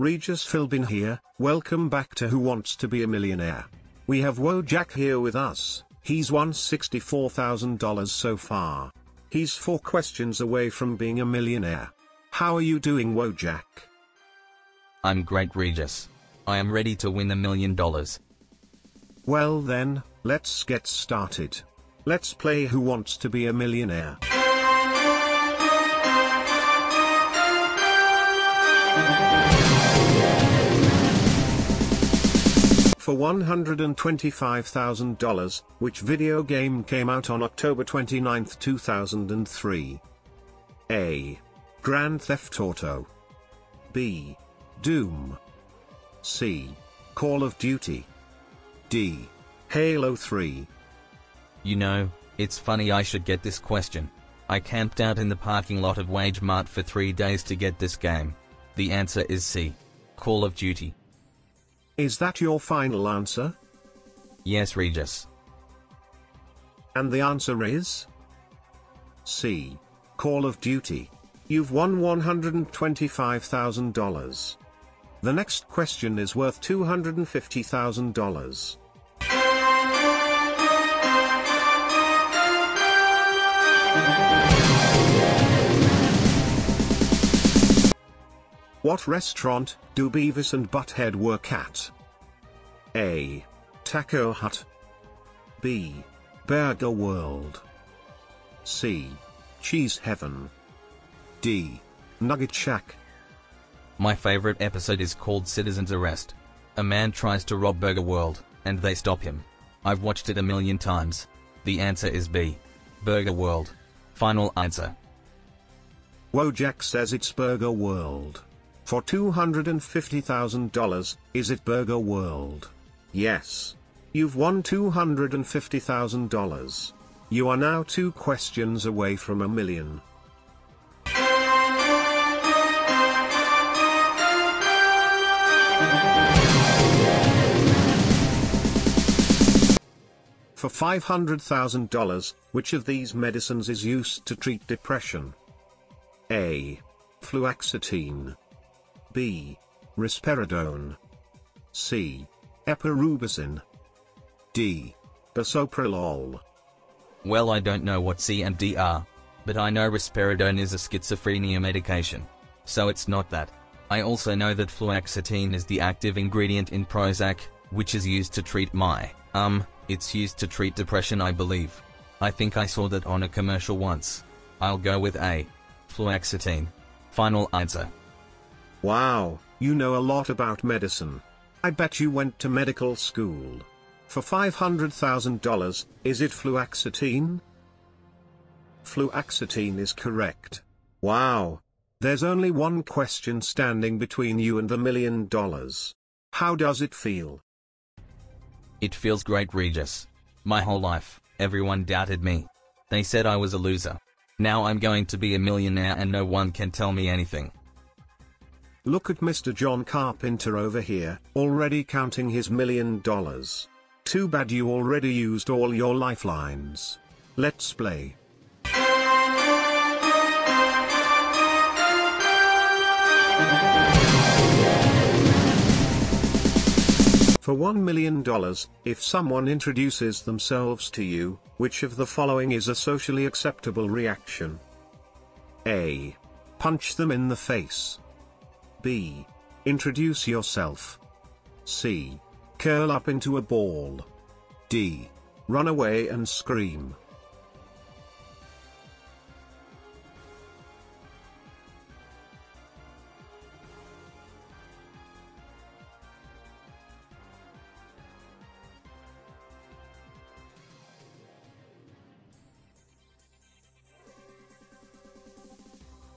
Regis Philbin here, welcome back to Who Wants to Be a Millionaire. We have Wojak here with us, he's won $64,000 so far. He's four questions away from being a millionaire. How are you doing Wojak? I'm great Regis. I am ready to win a million dollars. Well then, let's get started. Let's play Who Wants to Be a Millionaire. For $125,000, which video game came out on October 29, 2003? A. Grand Theft Auto. B. Doom. C. Call of Duty. D. Halo 3. You know, it's funny I should get this question. I camped out in the parking lot of Wage Mart for three days to get this game. The answer is C. Call of Duty. Is that your final answer? Yes Regis. And the answer is? C. Call of Duty. You've won $125,000. The next question is worth $250,000. What restaurant do Beavis and Butthead work at? A. Taco Hut. B. Burger World. C. Cheese Heaven. D. Nugget Shack. My favorite episode is called Citizen's Arrest. A man tries to rob Burger World, and they stop him. I've watched it a million times. The answer is B. Burger World. Final answer. Wojak says it's Burger World. For $250,000, is it Burger World? Yes. You've won $250,000. You are now two questions away from a million. For $500,000, which of these medicines is used to treat depression? A. Fluoxetine. B. Risperidone. C. Epirubicin. D. Bisoprolol. Well I don't know what C and D are. But I know risperidone is a schizophrenia medication. So it's not that. I also know that fluoxetine is the active ingredient in Prozac, which is used to treat my, um, it's used to treat depression I believe. I think I saw that on a commercial once. I'll go with A. Fluoxetine. Final answer. Wow, you know a lot about medicine. I bet you went to medical school. For $500,000, is it fluoxetine? Fluoxetine is correct. Wow. There's only one question standing between you and the million dollars. How does it feel? It feels great Regis. My whole life, everyone doubted me. They said I was a loser. Now I'm going to be a millionaire and no one can tell me anything. Look at Mr. John Carpenter over here, already counting his million dollars. Too bad you already used all your lifelines. Let's play. For $1 million, if someone introduces themselves to you, which of the following is a socially acceptable reaction? A. Punch them in the face. B. Introduce yourself. C. Curl up into a ball. D. Run away and scream.